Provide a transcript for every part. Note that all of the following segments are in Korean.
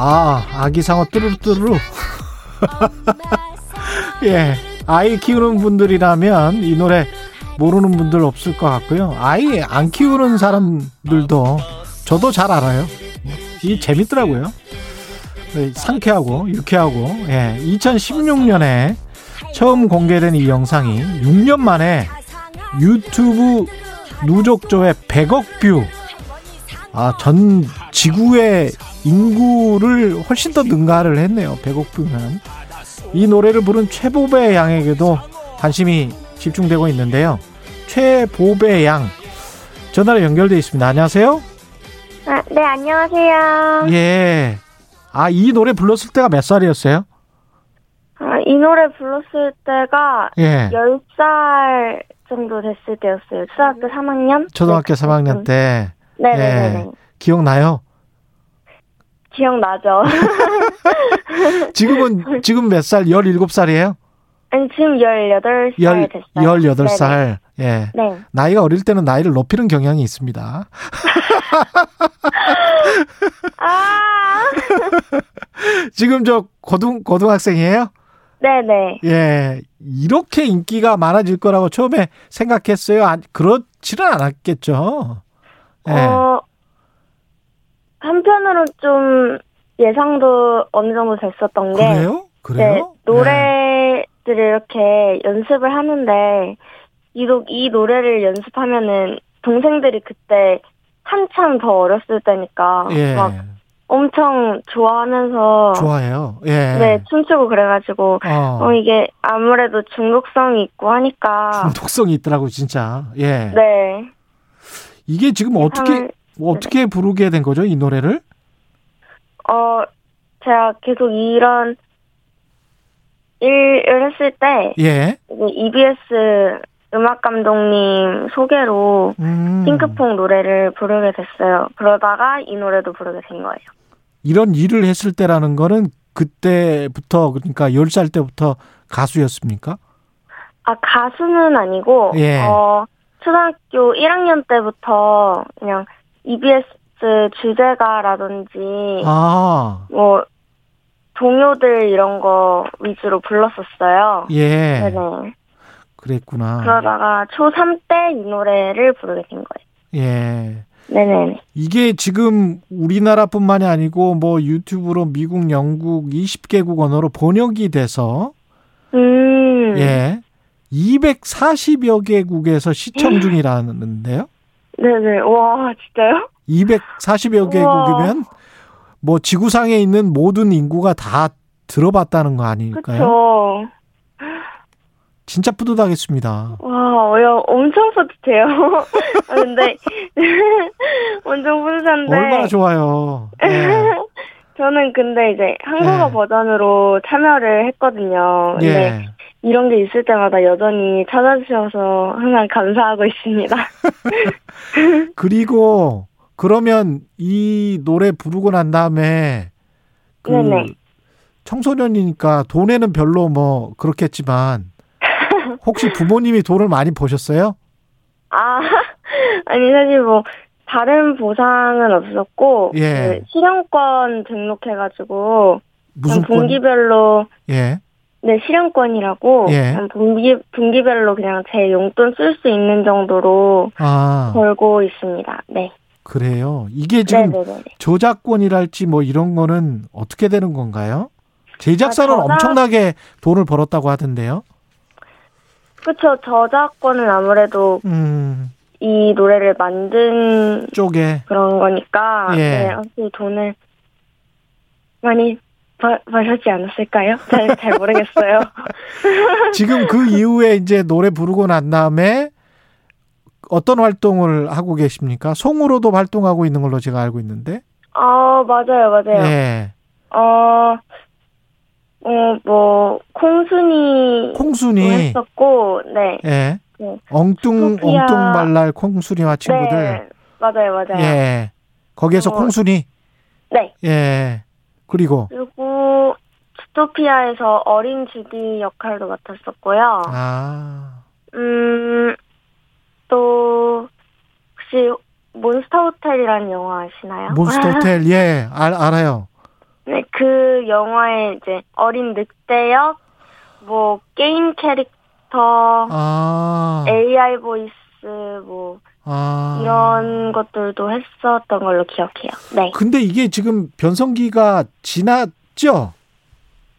아, 아기 상어 뚜루뚜루. 예. 아이 키우는 분들이라면 이 노래 모르는 분들 없을 것 같고요. 아이 안 키우는 사람들도 저도 잘 알아요. 이 재밌더라고요. 상쾌하고 유쾌하고 예. 2016년에 처음 공개된 이 영상이 6년 만에 유튜브 누적 조회 100억 뷰. 아, 전 지구의 인구를 훨씬 더 능가를 했네요. 100억 뷰면. 이 노래를 부른 최보배 양에게도 관심이 집중되고 있는데요. 최보배 양 전화로 연결돼 있습니다. 안녕하세요. 아, 네, 안녕하세요. 예. 아, 이 노래 불렀을 때가 몇 살이었어요? 아, 이 노래 불렀을 때가 예. 10살 정도 됐을 때였어요. 초등학교 3학년? 초등학교 3학년 때. 네 네네. 예. 기억나요? 기억나죠. 지금은, 지금 몇 살? 17살이에요? 아니, 지금 18살 열, 됐어요. 18살. 예. 네. 나이가 어릴 때는 나이를 높이는 경향이 있습니다. 아! 지금 저 고등, 고등학생이에요? 네 네. 예. 이렇게 인기가 많아질 거라고 처음에 생각했어요? 아, 그렇지는 않았겠죠. 예. 어, 한편으로 좀 예상도 어느 정도 됐었던 게. 그래요? 그래요? 네, 노래 들을 이렇게 연습을 하는데, 유독 이 노래를 연습하면은 동생들이 그때 한참 더 어렸을 때니까 예. 막 엄청 좋아하면서 좋아해요. 예. 네 춤추고 그래가지고 어. 어 이게 아무래도 중독성이 있고 하니까 중독성이 있더라고 진짜. 예. 네 이게 지금 어떻게 예상을- 어떻게 부르게 된 거죠 이 노래를? 어 제가 계속 이런 일을 했을 때 예. EBS 음악 감독님 소개로 음. 핑크퐁 노래를 부르게 됐어요. 그러다가 이 노래도 부르게 된 거예요. 이런 일을 했을 때라는 거는 그때부터 그러니까 10살 때부터 가수였습니까? 아 가수는 아니고 예. 어 초등학교 1학년 때부터 그냥 EBS 주제가라든지 아. 뭐 동요들 이런 거 위주로 불렀었어요. 예. 네네. 그랬구나. 그러다가 초3 때 이 노래를 부르게 된 거예요. 예. 네네. 이게 지금 우리나라뿐만이 아니고 뭐 유튜브로 미국, 영국 20개국 언어로 번역이 돼서 음. 예. 240여 개국에서 시청 중이라는데요. 네네. 와, 진짜요? 240여 개국이면 뭐 지구상에 있는 모든 인구가 다 들어봤다는 거 아닐까요? 그쵸. 진짜 뿌듯하겠습니다. 와, 야, 엄청 뿌듯해요. 아, 근데, 엄청 뿌듯한데. 얼마나 좋아요. 예. 저는 근데 이제 한국어 네. 버전으로 참여를 했거든요. 근데 예. 이런 게 있을 때마다 여전히 찾아주셔서 항상 감사하고 있습니다. 그리고 그러면 이 노래 부르고 난 다음에 그 네네. 청소년이니까 돈에는 별로 뭐 그렇겠지만 혹시 부모님이 돈을 많이 버셨어요? 아, 아니, 사실 뭐, 다른 보상은 없었고, 예. 그 실용권 등록해가지고, 무슨 분기별로, 예. 네, 실용권이라고, 예. 분기, 분기별로 그냥 제 용돈 쓸 수 있는 정도로 아 벌고 있습니다. 네. 그래요. 이게 지금 네네네. 저작권이랄지 뭐 이런 거는 어떻게 되는 건가요? 제작사는 아, 저작- 엄청나게 돈을 벌었다고 하던데요. 그쵸, 저작권은 아무래도 음, 이 노래를 만든 쪽에 그런 거니까, 예. 네, 확실히 돈을 많이 벌, 벌었지 않았을까요? 잘, 잘 모르겠어요. 지금 그 이후에 이제 노래 부르고 난 다음에 어떤 활동을 하고 계십니까? 송으로도 활동하고 있는 걸로 제가 알고 있는데. 어, 맞아요, 맞아요. 예. 어, 어, 뭐, 콩순이. 콩순이 했었고, 네. 예. 네. 엉뚱 소피아. 엉뚱발랄 콩순이와 친구들. 네. 맞아요, 맞아요. 예. 거기에서 어. 콩순이. 네. 예. 그리고 그리고 스토피아에서 어린 주디 역할도 맡았었고요. 아. 음, 또 혹시 몬스터 호텔이라는 영화 아시나요? 몬스터 호텔 예, 알, 알아요. 네, 그 영화에 이제 어린 늑대 역, 뭐 게임 캐릭터, 아. AI voice 뭐 아. 이런 것들도 했었던 걸로 기억해요. 네. 근데 이게 지금 변성기가 지났죠?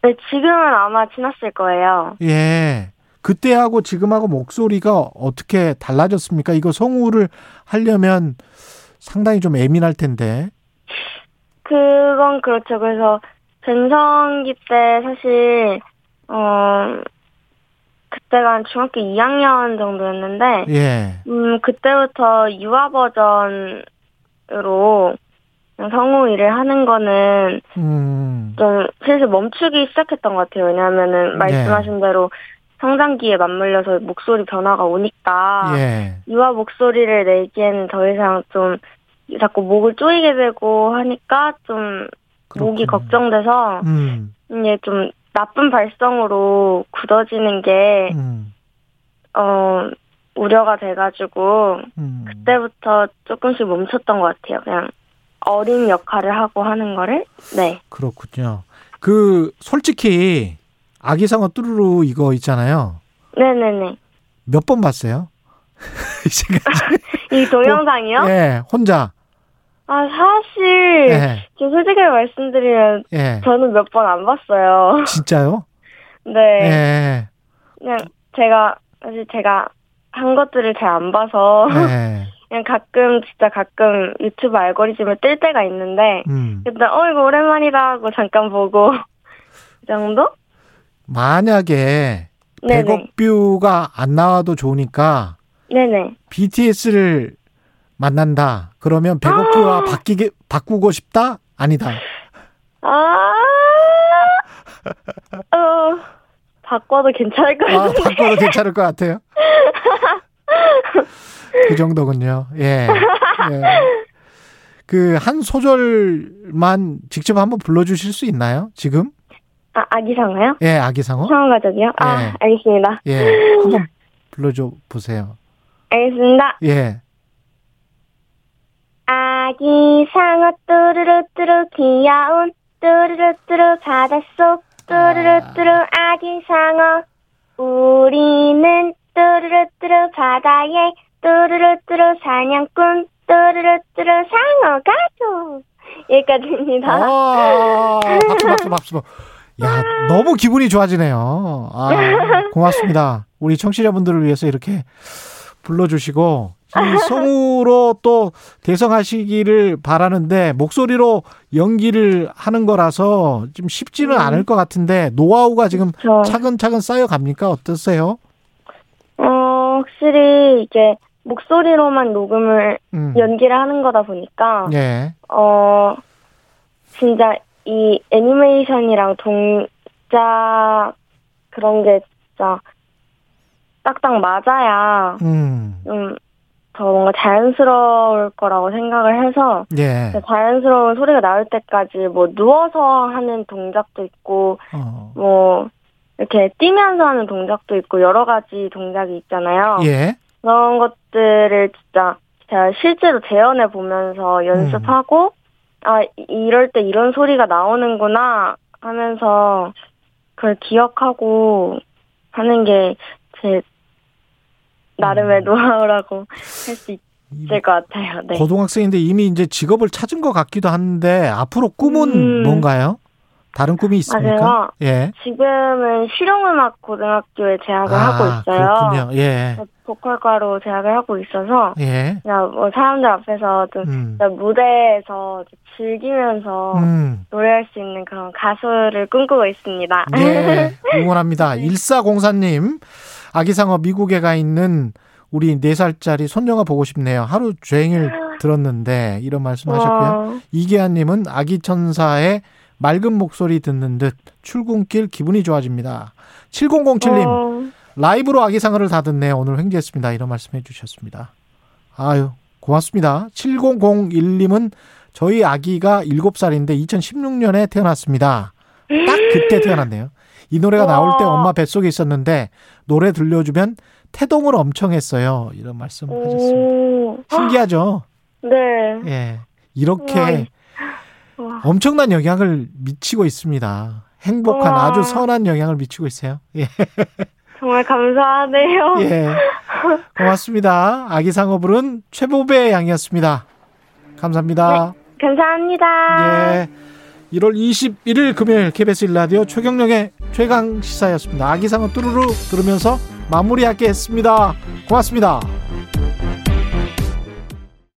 네, 지금은 아마 지났을 거예요. 예. 그때하고 지금하고 목소리가 어떻게 달라졌습니까? 이거 성우를 하려면 상당히 좀 예민할 텐데. 그건 그렇죠. 그래서 변성기 때 사실 어 그때가 한 중학교 2학년 정도였는데 예. 음 그때부터 유아 버전으로 성우 일을 하는 거는 음. 좀 슬슬 멈추기 시작했던 것 같아요. 왜냐하면은 말씀하신 대로 성장기에 맞물려서 목소리 변화가 오니까 예. 유아 목소리를 내기에는 더 이상 좀 자꾸 목을 조이게 되고 하니까 좀 목이 그렇군요. 걱정돼서 음. 이게 좀 나쁜 발성으로 굳어지는 게 음. 어, 우려가 돼가지고 음. 그때부터 조금씩 멈췄던 것 같아요. 그냥 어린 역할을 하고 하는 거를 네 그렇군요. 그 솔직히 아기상어 뚜루루 이거 있잖아요. 네네네 몇 번 봤어요? 이 동영상이요? 예, 혼자. 아 사실 예, 저 솔직히 말씀드리면 예. 저는 몇 번 안 봤어요. 진짜요? 네 예, 그냥 제가 사실 제가 한 것들을 잘 안 봐서 예. 그냥 가끔 진짜 가끔 유튜브 알고리즘을 뜰 때가 있는데 음. 그때 어 이거 오랜만이다 하고 잠깐 보고 그 정도? 만약에 네네 100억 뷰가 안 나와도 좋으니까 네네 BTS를 만난다. 그러면 100억 아. 뷰와 바뀌게 바꾸고 싶다? 아니다. 아 어, 바꿔도 괜찮을 것 아, 같은데 바꿔도 괜찮을 것 같아요. 그 정도군요. 예. 예. 그한 소절만 직접 한번 불러 주실 수 있나요? 지금? 아 아기 상어요? 예, 아기 상어. 상어 가족이요? 아 네. 알겠습니다 예, 한번 불러줘 보세요. 알겠습니다 예. 아기 상어 뚜루루 뚜루 귀여운 뚜루루 뚜루 바닷속 뚜루루 뚜루 아기 상어 우리는 뚜루루 뚜루 바다에 뚜루루 뚜루 사냥꾼 뚜루루 뚜루 상어 가족 여기까지입니다. 아, 박수, 박수, 박수. 야, 너무 기분이 좋아지네요. 아, 고맙습니다. 우리 청취자분들을 위해서 이렇게 불러주시고, 이 성우로 또 대성하시기를 바라는데, 목소리로 연기를 하는 거라서 좀 쉽지는 음. 않을 것 같은데, 노하우가 지금 저, 차근차근 쌓여갑니까? 어떠세요? 어, 확실히 이제 목소리로만 녹음을 음. 연기를 하는 거다 보니까 예. 어, 진짜 이 애니메이션이랑 동작 그런 게 진짜 딱딱 맞아야 음. 좀더 뭔가 자연스러울 거라고 생각을 해서 예. 자연스러운 소리가 나올 때까지 뭐 누워서 하는 동작도 있고 어. 뭐 이렇게 뛰면서 하는 동작도 있고 여러 가지 동작이 있잖아요. 예. 그런 것들을 진짜 제가 실제로 재현해 보면서 연습하고 아 이- 이럴 때 이런 소리가 나오는구나 하면서 그걸 기억하고 하는 게 제 나름의 음. 노하우라고 할 수 있을 것 같아요. 네. 고등학생인데 이미 이제 직업을 찾은 것 같기도 한데 앞으로 꿈은 음. 뭔가요? 다른 꿈이 있습니까? 맞아요. 예. 지금은 실용음악 고등학교에 재학을 하고 있어요. 아, 그렇군요. 예. 보컬과로 재학을 하고 있어서 예. 그냥 뭐 사람들 앞에서 좀 음. 무대에서 즐기면서 음. 노래할 수 있는 그런 가수를 꿈꾸고 있습니다. 예. 응원합니다. 1404님. 아기상어 미국에 가 있는 우리 4살짜리 손녀가 보고 싶네요. 하루 종일 들었는데 이런 말씀 하셨고요. 와, 이계환님은 아기 천사의 맑은 목소리 듣는 듯 출근길 기분이 좋아집니다. 7007님 어, 라이브로 아기상어를 다 듣네. 오늘 횡재했습니다. 이런 말씀 해 주셨습니다. 아유, 고맙습니다. 7001님은 저희 아기가 7살인데 2016년에 태어났습니다. 딱 그때 태어났네요. 이 노래가 나올 때 엄마 뱃속에 있었는데 노래 들려주면 태동을 엄청 했어요. 이런 말씀 하셨습니다. 오. 신기하죠? 네. 예. 이렇게 와. 엄청난 영향을 미치고 있습니다. 행복한 우와. 아주 선한 영향을 미치고 있어요. 예. 정말 감사하네요. 예. 고맙습니다. 아기 상어불은 최보배 양이었습니다. 감사합니다. 감사합니다. 예. 1월 21일 금요일 KBS 1라디오 최경령의 최강 시사였습니다. 아기 상어 뚜루루 들으면서 마무리하겠습니다. 고맙습니다.